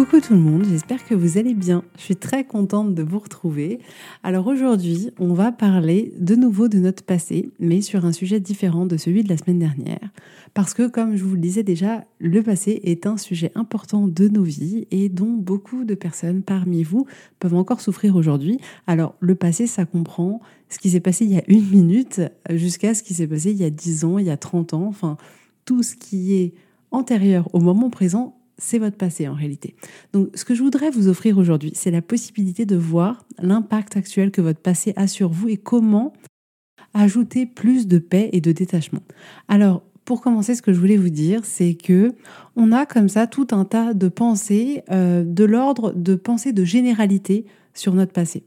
Coucou tout le monde, j'espère que vous allez bien. Je suis très contente de vous retrouver. Alors aujourd'hui, on va parler de nouveau de notre passé, mais sur un sujet différent de celui de la semaine dernière. Parce que, comme je vous le disais déjà, le passé est un sujet important de nos vies et dont beaucoup de personnes parmi vous peuvent encore souffrir aujourd'hui. Alors le passé, ça comprend ce qui s'est passé il y a une minute jusqu'à ce qui s'est passé il y a 10 ans, il y a 30 ans, enfin tout ce qui est antérieur au moment présent c'est votre passé en réalité. Donc ce que je voudrais vous offrir aujourd'hui, c'est la possibilité de voir l'impact actuel que votre passé a sur vous et comment ajouter plus de paix et de détachement. Alors, pour commencer, ce que je voulais vous dire, c'est que on a comme ça tout un tas de pensées euh, de l'ordre de pensées de généralité sur notre passé.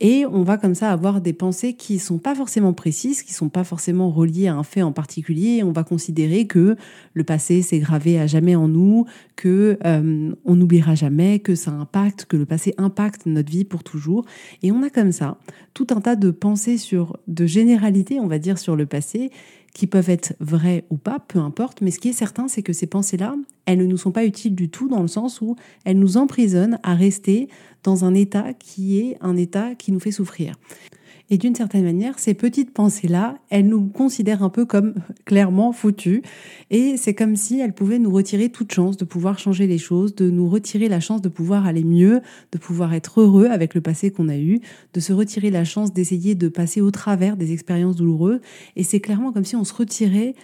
Et on va comme ça avoir des pensées qui sont pas forcément précises, qui sont pas forcément reliées à un fait en particulier. On va considérer que le passé s'est gravé à jamais en nous, que euh, on n'oubliera jamais, que ça impacte, que le passé impacte notre vie pour toujours. Et on a comme ça tout un tas de pensées sur de généralité, on va dire, sur le passé qui peuvent être vraies ou pas, peu importe, mais ce qui est certain, c'est que ces pensées-là, elles ne nous sont pas utiles du tout dans le sens où elles nous emprisonnent à rester dans un état qui est un état qui nous fait souffrir. Et d'une certaine manière, ces petites pensées-là, elles nous considèrent un peu comme clairement foutus. Et c'est comme si elles pouvaient nous retirer toute chance de pouvoir changer les choses, de nous retirer la chance de pouvoir aller mieux, de pouvoir être heureux avec le passé qu'on a eu, de se retirer la chance d'essayer de passer au travers des expériences douloureuses. Et c'est clairement comme si on se retirait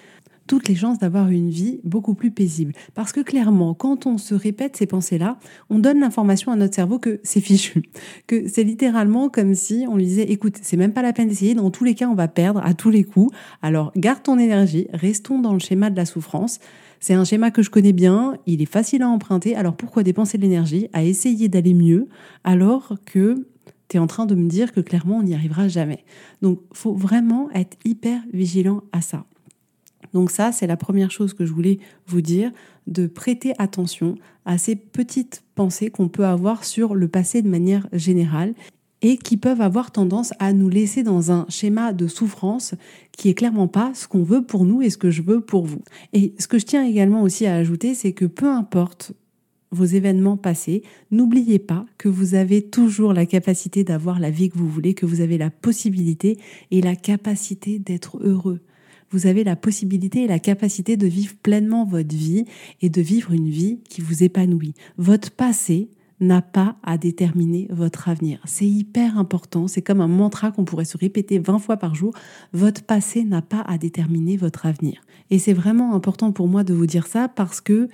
toutes les chances d'avoir une vie beaucoup plus paisible. Parce que clairement, quand on se répète ces pensées-là, on donne l'information à notre cerveau que c'est fichu, que c'est littéralement comme si on lui disait, écoute, c'est même pas la peine d'essayer, dans tous les cas, on va perdre à tous les coups. Alors, garde ton énergie, restons dans le schéma de la souffrance. C'est un schéma que je connais bien, il est facile à emprunter, alors pourquoi dépenser de l'énergie à essayer d'aller mieux alors que tu es en train de me dire que clairement on n'y arrivera jamais? Donc, faut vraiment être hyper vigilant à ça. Donc ça, c'est la première chose que je voulais vous dire, de prêter attention à ces petites pensées qu'on peut avoir sur le passé de manière générale et qui peuvent avoir tendance à nous laisser dans un schéma de souffrance qui est clairement pas ce qu'on veut pour nous et ce que je veux pour vous. Et ce que je tiens également aussi à ajouter, c'est que peu importe vos événements passés, n'oubliez pas que vous avez toujours la capacité d'avoir la vie que vous voulez, que vous avez la possibilité et la capacité d'être heureux vous avez la possibilité et la capacité de vivre pleinement votre vie et de vivre une vie qui vous épanouit. Votre passé n'a pas à déterminer votre avenir. C'est hyper important, c'est comme un mantra qu'on pourrait se répéter 20 fois par jour. Votre passé n'a pas à déterminer votre avenir. Et c'est vraiment important pour moi de vous dire ça parce que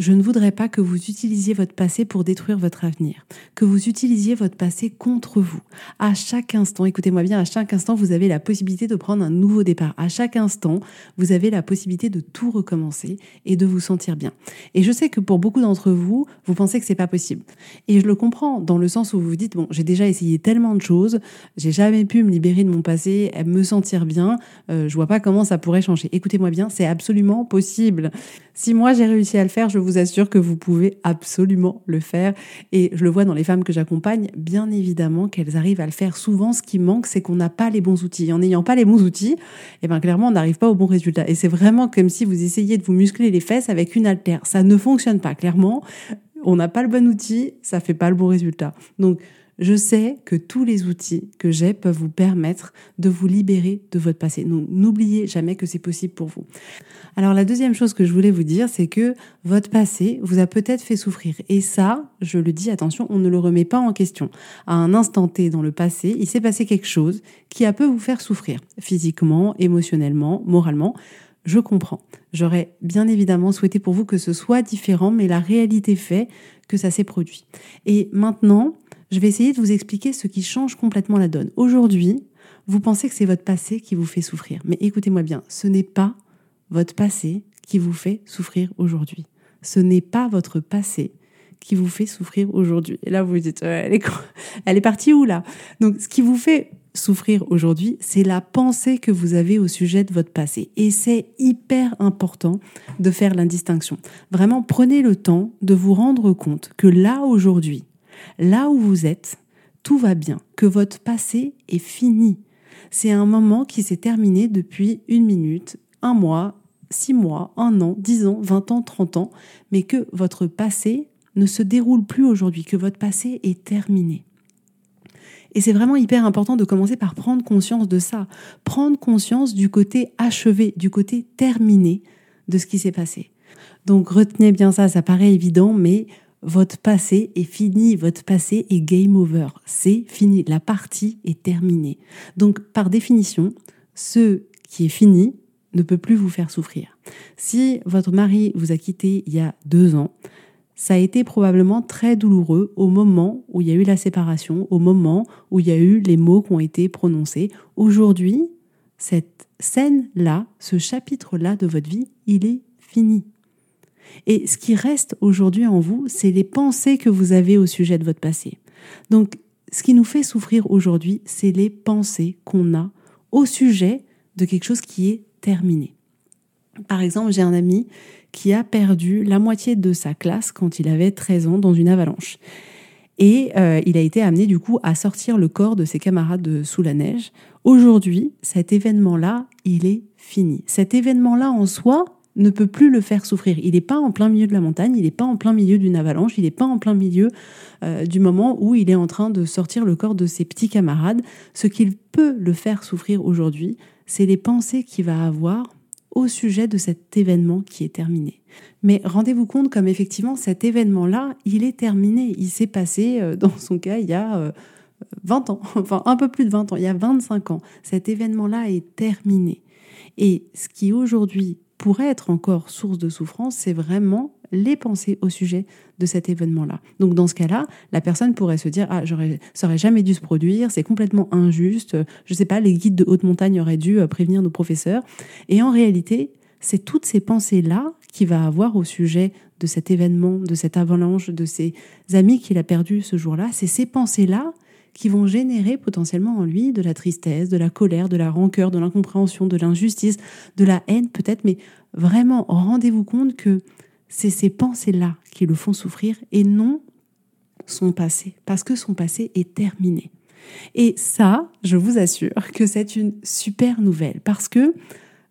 je ne voudrais pas que vous utilisiez votre passé pour détruire votre avenir, que vous utilisiez votre passé contre vous. À chaque instant, écoutez-moi bien, à chaque instant, vous avez la possibilité de prendre un nouveau départ. À chaque instant, vous avez la possibilité de tout recommencer et de vous sentir bien. Et je sais que pour beaucoup d'entre vous, vous pensez que c'est pas possible. Et je le comprends dans le sens où vous vous dites bon, j'ai déjà essayé tellement de choses, j'ai jamais pu me libérer de mon passé, me sentir bien, euh, je vois pas comment ça pourrait changer. Écoutez-moi bien, c'est absolument possible. Si moi j'ai réussi à le faire, je vous assure que vous pouvez absolument le faire. Et je le vois dans les femmes que j'accompagne, bien évidemment qu'elles arrivent à le faire. Souvent, ce qui manque, c'est qu'on n'a pas les bons outils. en n'ayant pas les bons outils, eh ben, clairement, on n'arrive pas au bon résultat. Et c'est vraiment comme si vous essayez de vous muscler les fesses avec une haltère. Ça ne fonctionne pas, clairement. On n'a pas le bon outil, ça fait pas le bon résultat. Donc, Je sais que tous les outils que j'ai peuvent vous permettre de vous libérer de votre passé. Donc n'oubliez jamais que c'est possible pour vous. Alors la deuxième chose que je voulais vous dire, c'est que votre passé vous a peut-être fait souffrir. Et ça, je le dis, attention, on ne le remet pas en question. À un instant T dans le passé, il s'est passé quelque chose qui a pu vous faire souffrir, physiquement, émotionnellement, moralement. Je comprends. J'aurais bien évidemment souhaité pour vous que ce soit différent, mais la réalité fait que ça s'est produit. Et maintenant, je vais essayer de vous expliquer ce qui change complètement la donne. Aujourd'hui, vous pensez que c'est votre passé qui vous fait souffrir. Mais écoutez-moi bien, ce n'est pas votre passé qui vous fait souffrir aujourd'hui. Ce n'est pas votre passé qui vous fait souffrir aujourd'hui. Et là, vous vous dites, elle, est, elle est partie où là? Donc, ce qui vous fait souffrir aujourd'hui, c'est la pensée que vous avez au sujet de votre passé. Et c'est hyper important de faire l'indistinction. Vraiment, prenez le temps de vous rendre compte que là, aujourd'hui, là où vous êtes, tout va bien, que votre passé est fini. C'est un moment qui s'est terminé depuis une minute, un mois, six mois, un an, dix ans, vingt ans, trente ans, mais que votre passé ne se déroule plus aujourd'hui, que votre passé est terminé. Et c'est vraiment hyper important de commencer par prendre conscience de ça, prendre conscience du côté achevé, du côté terminé de ce qui s'est passé. Donc retenez bien ça, ça paraît évident, mais votre passé est fini, votre passé est game over, c'est fini, la partie est terminée. Donc par définition, ce qui est fini ne peut plus vous faire souffrir. Si votre mari vous a quitté il y a deux ans, ça a été probablement très douloureux au moment où il y a eu la séparation, au moment où il y a eu les mots qui ont été prononcés. Aujourd'hui, cette scène-là, ce chapitre-là de votre vie, il est fini. Et ce qui reste aujourd'hui en vous, c'est les pensées que vous avez au sujet de votre passé. Donc, ce qui nous fait souffrir aujourd'hui, c'est les pensées qu'on a au sujet de quelque chose qui est terminé. Par exemple, j'ai un ami qui a perdu la moitié de sa classe quand il avait 13 ans dans une avalanche. Et euh, il a été amené du coup à sortir le corps de ses camarades sous la neige. Aujourd'hui, cet événement-là, il est fini. Cet événement-là en soi ne peut plus le faire souffrir. Il n'est pas en plein milieu de la montagne, il n'est pas en plein milieu d'une avalanche, il n'est pas en plein milieu euh, du moment où il est en train de sortir le corps de ses petits camarades. Ce qu'il peut le faire souffrir aujourd'hui, c'est les pensées qu'il va avoir au sujet de cet événement qui est terminé. Mais rendez-vous compte comme effectivement cet événement-là, il est terminé. Il s'est passé, euh, dans son cas, il y a 20 euh, ans, enfin un peu plus de 20 ans, il y a 25 ans. Cet événement-là est terminé. Et ce qui aujourd'hui pourrait être encore source de souffrance, c'est vraiment les pensées au sujet de cet événement-là. Donc dans ce cas-là, la personne pourrait se dire ah ça aurait jamais dû se produire, c'est complètement injuste, je sais pas, les guides de haute montagne auraient dû euh, prévenir nos professeurs et en réalité, c'est toutes ces pensées-là qu'il va avoir au sujet de cet événement, de cette avalanche, de ses amis qu'il a perdus ce jour-là, c'est ces pensées-là qui vont générer potentiellement en lui de la tristesse, de la colère, de la rancœur, de l'incompréhension, de l'injustice, de la haine peut-être, mais vraiment rendez-vous compte que c'est ces pensées-là qui le font souffrir et non son passé, parce que son passé est terminé. Et ça, je vous assure que c'est une super nouvelle, parce que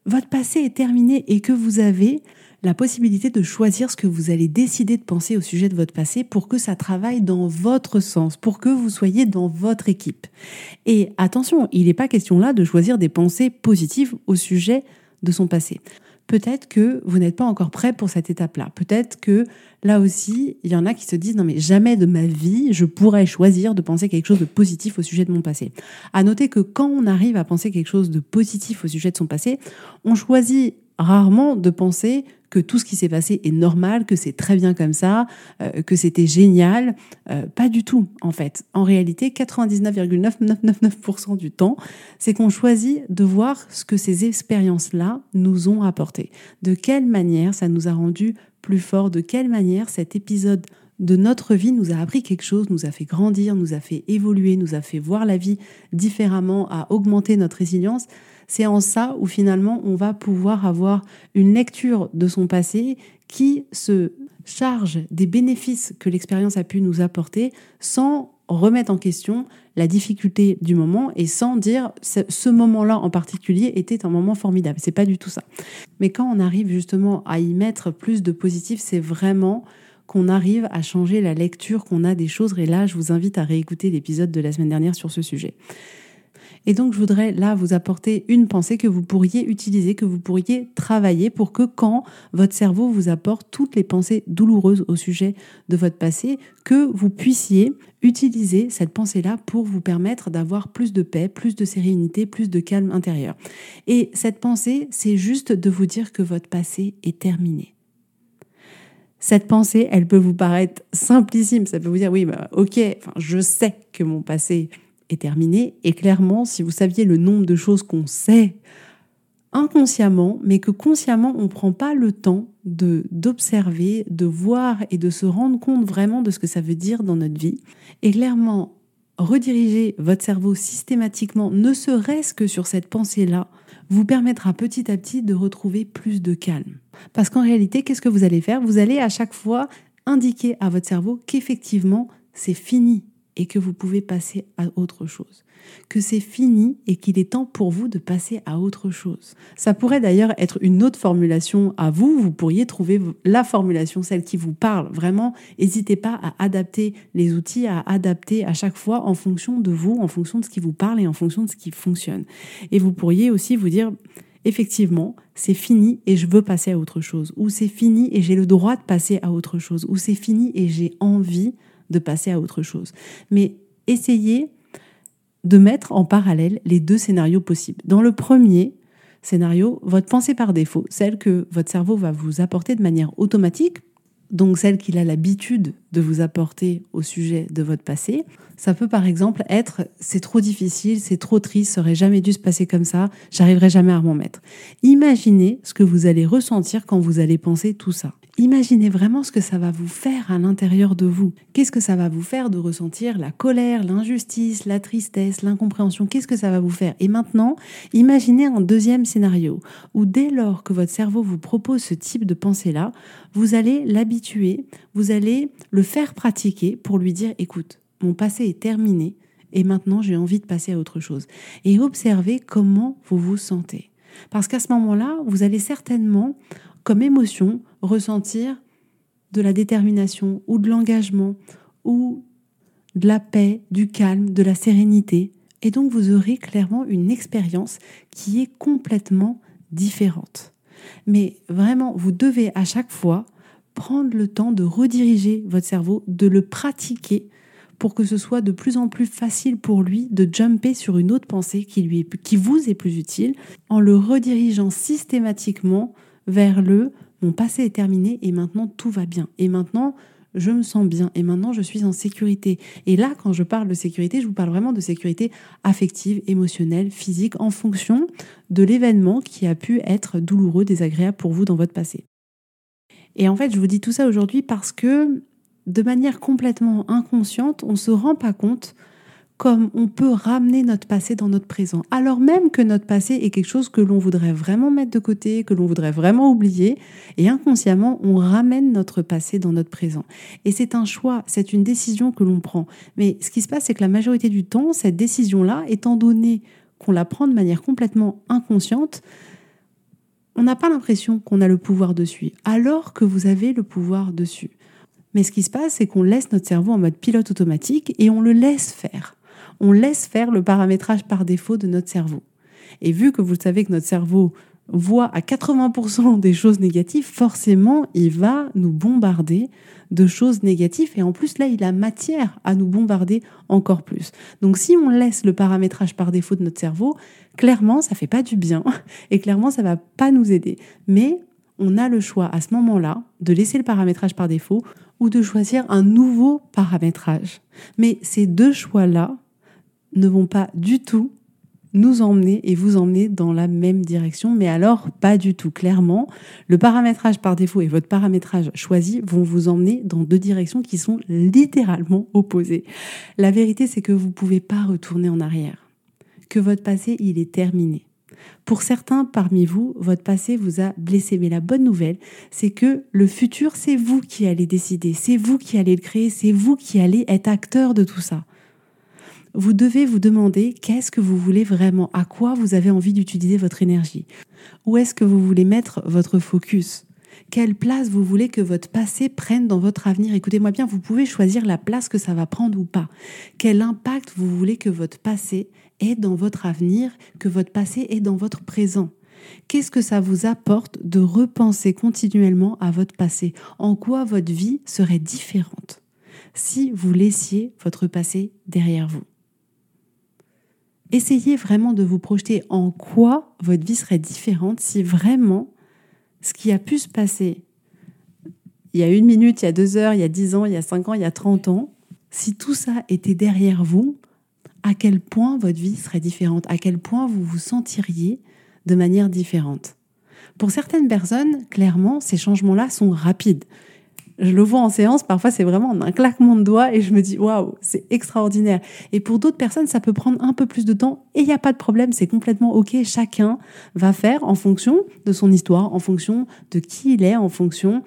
votre passé est terminé et que vous avez la possibilité de choisir ce que vous allez décider de penser au sujet de votre passé pour que ça travaille dans votre sens, pour que vous soyez dans votre équipe. Et attention, il n'est pas question là de choisir des pensées positives au sujet de son passé peut-être que vous n'êtes pas encore prêt pour cette étape-là. Peut-être que là aussi, il y en a qui se disent non mais jamais de ma vie je pourrais choisir de penser quelque chose de positif au sujet de mon passé. À noter que quand on arrive à penser quelque chose de positif au sujet de son passé, on choisit rarement de penser que tout ce qui s'est passé est normal, que c'est très bien comme ça, euh, que c'était génial. Euh, pas du tout, en fait. En réalité, 99,9999% du temps, c'est qu'on choisit de voir ce que ces expériences-là nous ont apporté. De quelle manière ça nous a rendu plus forts, de quelle manière cet épisode de notre vie nous a appris quelque chose, nous a fait grandir, nous a fait évoluer, nous a fait voir la vie différemment, a augmenté notre résilience c'est en ça où finalement on va pouvoir avoir une lecture de son passé qui se charge des bénéfices que l'expérience a pu nous apporter sans remettre en question la difficulté du moment et sans dire ce moment-là en particulier était un moment formidable. C'est pas du tout ça. Mais quand on arrive justement à y mettre plus de positif, c'est vraiment qu'on arrive à changer la lecture qu'on a des choses. Et là, je vous invite à réécouter l'épisode de la semaine dernière sur ce sujet. Et donc, je voudrais là vous apporter une pensée que vous pourriez utiliser, que vous pourriez travailler pour que quand votre cerveau vous apporte toutes les pensées douloureuses au sujet de votre passé, que vous puissiez utiliser cette pensée-là pour vous permettre d'avoir plus de paix, plus de sérénité, plus de calme intérieur. Et cette pensée, c'est juste de vous dire que votre passé est terminé. Cette pensée, elle peut vous paraître simplissime. Ça peut vous dire, oui, ok, je sais que mon passé est terminé. Et clairement, si vous saviez le nombre de choses qu'on sait inconsciemment, mais que consciemment, on ne prend pas le temps de d'observer, de voir et de se rendre compte vraiment de ce que ça veut dire dans notre vie. Et clairement, rediriger votre cerveau systématiquement, ne serait-ce que sur cette pensée-là, vous permettra petit à petit de retrouver plus de calme. Parce qu'en réalité, qu'est-ce que vous allez faire? Vous allez à chaque fois indiquer à votre cerveau qu'effectivement, c'est fini et que vous pouvez passer à autre chose. Que c'est fini et qu'il est temps pour vous de passer à autre chose. Ça pourrait d'ailleurs être une autre formulation à vous. Vous pourriez trouver la formulation, celle qui vous parle. Vraiment, n'hésitez pas à adapter les outils, à adapter à chaque fois en fonction de vous, en fonction de ce qui vous parle et en fonction de ce qui fonctionne. Et vous pourriez aussi vous dire, effectivement, c'est fini et je veux passer à autre chose. Ou c'est fini et j'ai le droit de passer à autre chose. Ou c'est fini et j'ai envie de passer à autre chose. Mais essayez de mettre en parallèle les deux scénarios possibles. Dans le premier scénario, votre pensée par défaut, celle que votre cerveau va vous apporter de manière automatique, donc celle qu'il a l'habitude de vous apporter au sujet de votre passé, ça peut par exemple être c'est trop difficile, c'est trop triste, ça aurait jamais dû se passer comme ça, j'arriverai jamais à m'en mettre. Imaginez ce que vous allez ressentir quand vous allez penser tout ça. Imaginez vraiment ce que ça va vous faire à l'intérieur de vous. Qu'est-ce que ça va vous faire de ressentir la colère, l'injustice, la tristesse, l'incompréhension? Qu'est-ce que ça va vous faire? Et maintenant, imaginez un deuxième scénario où dès lors que votre cerveau vous propose ce type de pensée-là, vous allez l'habituer, vous allez le faire pratiquer pour lui dire, écoute, mon passé est terminé et maintenant j'ai envie de passer à autre chose. Et observez comment vous vous sentez. Parce qu'à ce moment-là, vous allez certainement comme émotion ressentir de la détermination ou de l'engagement ou de la paix, du calme, de la sérénité. Et donc vous aurez clairement une expérience qui est complètement différente. Mais vraiment, vous devez à chaque fois prendre le temps de rediriger votre cerveau, de le pratiquer pour que ce soit de plus en plus facile pour lui de jumper sur une autre pensée qui, lui vous est plus utile en le redirigeant systématiquement vers le mon passé est terminé et maintenant tout va bien. Et maintenant, je me sens bien et maintenant je suis en sécurité. Et là, quand je parle de sécurité, je vous parle vraiment de sécurité affective, émotionnelle, physique, en fonction de l'événement qui a pu être douloureux, désagréable pour vous dans votre passé. Et en fait, je vous dis tout ça aujourd'hui parce que de manière complètement inconsciente, on ne se rend pas compte comme on peut ramener notre passé dans notre présent, alors même que notre passé est quelque chose que l'on voudrait vraiment mettre de côté, que l'on voudrait vraiment oublier, et inconsciemment, on ramène notre passé dans notre présent. Et c'est un choix, c'est une décision que l'on prend. Mais ce qui se passe, c'est que la majorité du temps, cette décision-là, étant donné qu'on la prend de manière complètement inconsciente, on n'a pas l'impression qu'on a le pouvoir dessus, alors que vous avez le pouvoir dessus. Mais ce qui se passe, c'est qu'on laisse notre cerveau en mode pilote automatique et on le laisse faire on laisse faire le paramétrage par défaut de notre cerveau. Et vu que vous savez que notre cerveau voit à 80% des choses négatives, forcément, il va nous bombarder de choses négatives. Et en plus, là, il a matière à nous bombarder encore plus. Donc, si on laisse le paramétrage par défaut de notre cerveau, clairement, ça fait pas du bien. Et clairement, ça va pas nous aider. Mais on a le choix à ce moment-là de laisser le paramétrage par défaut ou de choisir un nouveau paramétrage. Mais ces deux choix-là ne vont pas du tout nous emmener et vous emmener dans la même direction, mais alors pas du tout. Clairement, le paramétrage par défaut et votre paramétrage choisi vont vous emmener dans deux directions qui sont littéralement opposées. La vérité, c'est que vous ne pouvez pas retourner en arrière, que votre passé, il est terminé. Pour certains parmi vous, votre passé vous a blessé, mais la bonne nouvelle, c'est que le futur, c'est vous qui allez décider, c'est vous qui allez le créer, c'est vous qui allez être acteur de tout ça vous devez vous demander qu'est-ce que vous voulez vraiment, à quoi vous avez envie d'utiliser votre énergie, où est-ce que vous voulez mettre votre focus, Quelle place vous voulez que votre passé prenne dans votre avenir? Écoutez-moi bien, vous pouvez choisir la place que ça va prendre ou pas. Quel impact vous voulez que votre passé ait dans votre avenir, que votre passé ait dans votre présent? Qu'est-ce que ça vous apporte de repenser continuellement à votre passé? En quoi votre vie serait différente si vous laissiez votre passé derrière vous? Essayez vraiment de vous projeter en quoi votre vie serait différente si vraiment ce qui a pu se passer il y a une minute, il y a deux heures, il y a dix ans, il y a cinq ans, il y a trente ans, si tout ça était derrière vous, à quel point votre vie serait différente, à quel point vous vous sentiriez de manière différente? Pour certaines personnes, clairement, ces changements-là sont rapides. Je le vois en séance, parfois c'est vraiment un claquement de doigts et je me dis waouh, c'est extraordinaire. Et pour d'autres personnes, ça peut prendre un peu plus de temps et il n'y a pas de problème, c'est complètement ok. Chacun va faire en fonction de son histoire, en fonction de qui il est, en fonction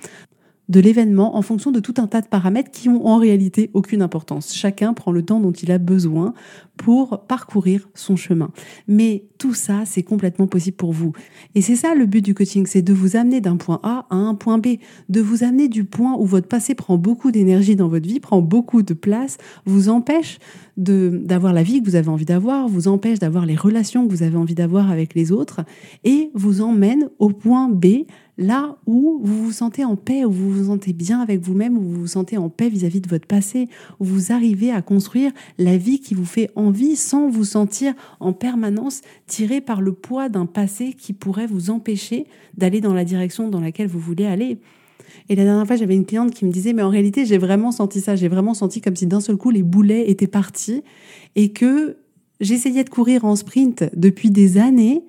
de l'événement en fonction de tout un tas de paramètres qui ont en réalité aucune importance. Chacun prend le temps dont il a besoin pour parcourir son chemin. Mais tout ça, c'est complètement possible pour vous. Et c'est ça le but du coaching, c'est de vous amener d'un point A à un point B, de vous amener du point où votre passé prend beaucoup d'énergie dans votre vie, prend beaucoup de place, vous empêche d'avoir la vie que vous avez envie d'avoir, vous empêche d'avoir les relations que vous avez envie d'avoir avec les autres et vous emmène au point B là où vous vous sentez en paix, où vous vous sentez bien avec vous-même, où vous vous sentez en paix vis-à-vis de votre passé, où vous arrivez à construire la vie qui vous fait envie sans vous sentir en permanence tiré par le poids d'un passé qui pourrait vous empêcher d'aller dans la direction dans laquelle vous voulez aller. Et la dernière fois, j'avais une cliente qui me disait, mais en réalité, j'ai vraiment senti ça. J'ai vraiment senti comme si d'un seul coup, les boulets étaient partis et que j'essayais de courir en sprint depuis des années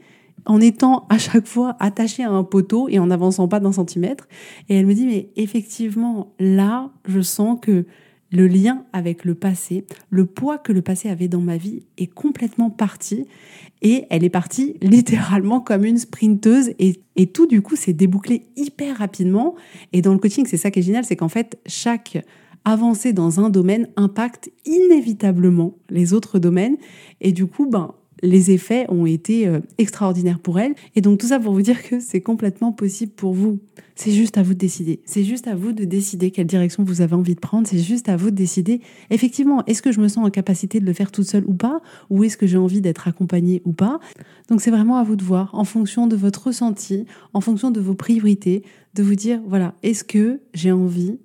en étant à chaque fois attachée à un poteau et en n'avançant pas d'un centimètre. Et elle me dit, mais effectivement, là, je sens que le lien avec le passé, le poids que le passé avait dans ma vie est complètement parti. Et elle est partie littéralement comme une sprinteuse. Et, et tout, du coup, s'est débouclé hyper rapidement. Et dans le coaching, c'est ça qui est génial, c'est qu'en fait, chaque avancée dans un domaine impacte inévitablement les autres domaines. Et du coup, ben, les effets ont été euh, extraordinaires pour elle. Et donc tout ça pour vous dire que c'est complètement possible pour vous. C'est juste à vous de décider. C'est juste à vous de décider quelle direction vous avez envie de prendre. C'est juste à vous de décider, effectivement, est-ce que je me sens en capacité de le faire toute seule ou pas? Ou est-ce que j'ai envie d'être accompagnée ou pas? Donc c'est vraiment à vous de voir, en fonction de votre ressenti, en fonction de vos priorités, de vous dire, voilà, est-ce que j'ai envie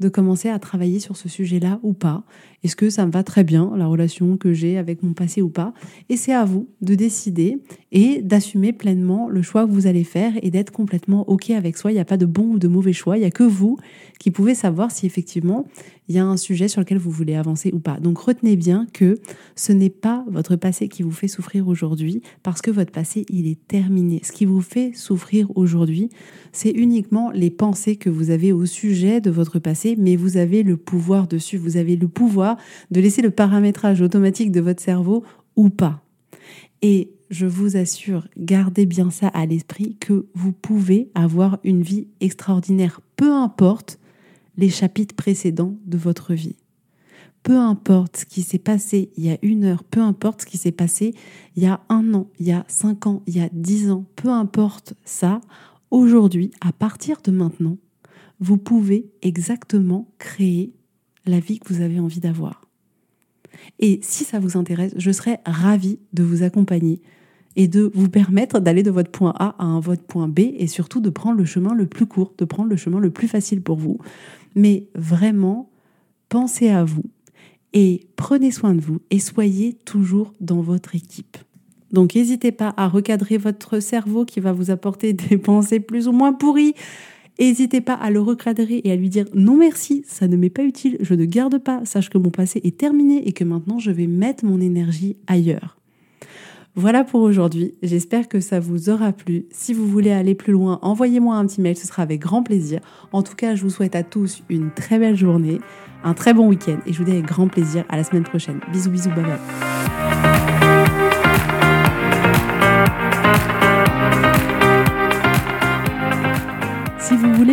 de commencer à travailler sur ce sujet-là ou pas Est-ce que ça me va très bien, la relation que j'ai avec mon passé ou pas? Et c'est à vous de décider et d'assumer pleinement le choix que vous allez faire et d'être complètement OK avec soi. Il n'y a pas de bon ou de mauvais choix, il n'y a que vous qui pouvez savoir si effectivement il y a un sujet sur lequel vous voulez avancer ou pas. Donc retenez bien que ce n'est pas votre passé qui vous fait souffrir aujourd'hui parce que votre passé, il est terminé. Ce qui vous fait souffrir aujourd'hui, c'est uniquement les pensées que vous avez au sujet de votre passé, mais vous avez le pouvoir dessus. Vous avez le pouvoir de laisser le paramétrage automatique de votre cerveau ou pas. Et je vous assure, gardez bien ça à l'esprit que vous pouvez avoir une vie extraordinaire, peu importe les chapitres précédents de votre vie. Peu importe ce qui s'est passé il y a une heure, peu importe ce qui s'est passé il y a un an, il y a cinq ans, il y a dix ans, peu importe ça, aujourd'hui, à partir de maintenant, vous pouvez exactement créer la vie que vous avez envie d'avoir. Et si ça vous intéresse, je serais ravie de vous accompagner et de vous permettre d'aller de votre point A à un votre point B et surtout de prendre le chemin le plus court, de prendre le chemin le plus facile pour vous. Mais vraiment, pensez à vous et prenez soin de vous et soyez toujours dans votre équipe. Donc n'hésitez pas à recadrer votre cerveau qui va vous apporter des pensées plus ou moins pourries. N'hésitez pas à le recadrer et à lui dire non merci, ça ne m'est pas utile, je ne garde pas, sache que mon passé est terminé et que maintenant je vais mettre mon énergie ailleurs. Voilà pour aujourd'hui. J'espère que ça vous aura plu. Si vous voulez aller plus loin, envoyez-moi un petit mail, ce sera avec grand plaisir. En tout cas, je vous souhaite à tous une très belle journée, un très bon week-end et je vous dis avec grand plaisir à la semaine prochaine. Bisous, bisous, bye bye.